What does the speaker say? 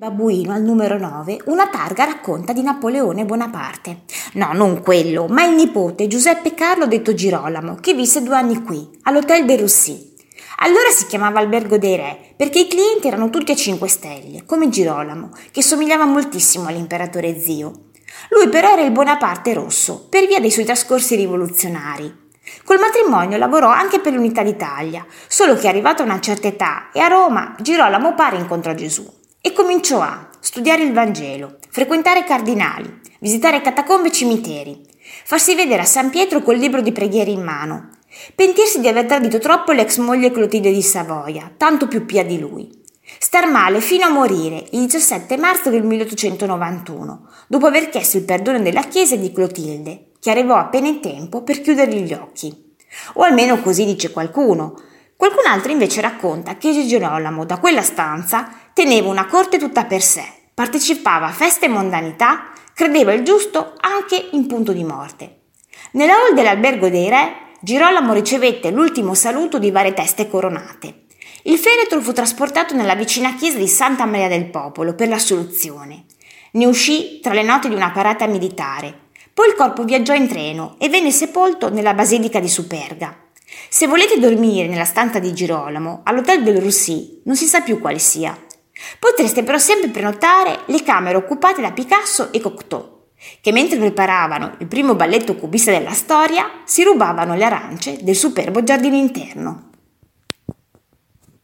Babuino al numero 9, una targa racconta di Napoleone Bonaparte. No, non quello, ma il nipote Giuseppe Carlo detto Girolamo, che visse due anni qui, all'Hotel de Roussy. Allora si chiamava Albergo dei Re, perché i clienti erano tutti a 5 stelle, come Girolamo, che somigliava moltissimo all'imperatore zio. Lui però era il Bonaparte rosso, per via dei suoi trascorsi rivoluzionari. Col matrimonio lavorò anche per l'Unità d'Italia, solo che arrivato a una certa età e a Roma Girolamo pare incontrò Gesù e cominciò a studiare il Vangelo, frequentare cardinali, visitare catacombe e cimiteri, farsi vedere a San Pietro col libro di preghiere in mano, pentirsi di aver tradito troppo l'ex moglie Clotilde di Savoia, tanto più pia di lui. Star male fino a morire il 17 marzo del 1891, dopo aver chiesto il perdono della Chiesa di Clotilde, che arrivò appena in tempo per chiudergli gli occhi. O almeno così dice qualcuno, Qualcun altro invece racconta che Girolamo da quella stanza teneva una corte tutta per sé, partecipava a feste e mondanità, credeva il giusto anche in punto di morte. Nella hall dell'albergo dei re, Girolamo ricevette l'ultimo saluto di varie teste coronate. Il feretro fu trasportato nella vicina chiesa di Santa Maria del Popolo per l'assoluzione. Ne uscì tra le note di una parata militare. Poi il corpo viaggiò in treno e venne sepolto nella basilica di Superga. Se volete dormire nella stanza di Girolamo, all'Hotel del Roussy, non si sa più quale sia. Potreste però sempre prenotare le camere occupate da Picasso e Cocteau, che mentre preparavano il primo balletto cubista della storia, si rubavano le arance del superbo giardino interno.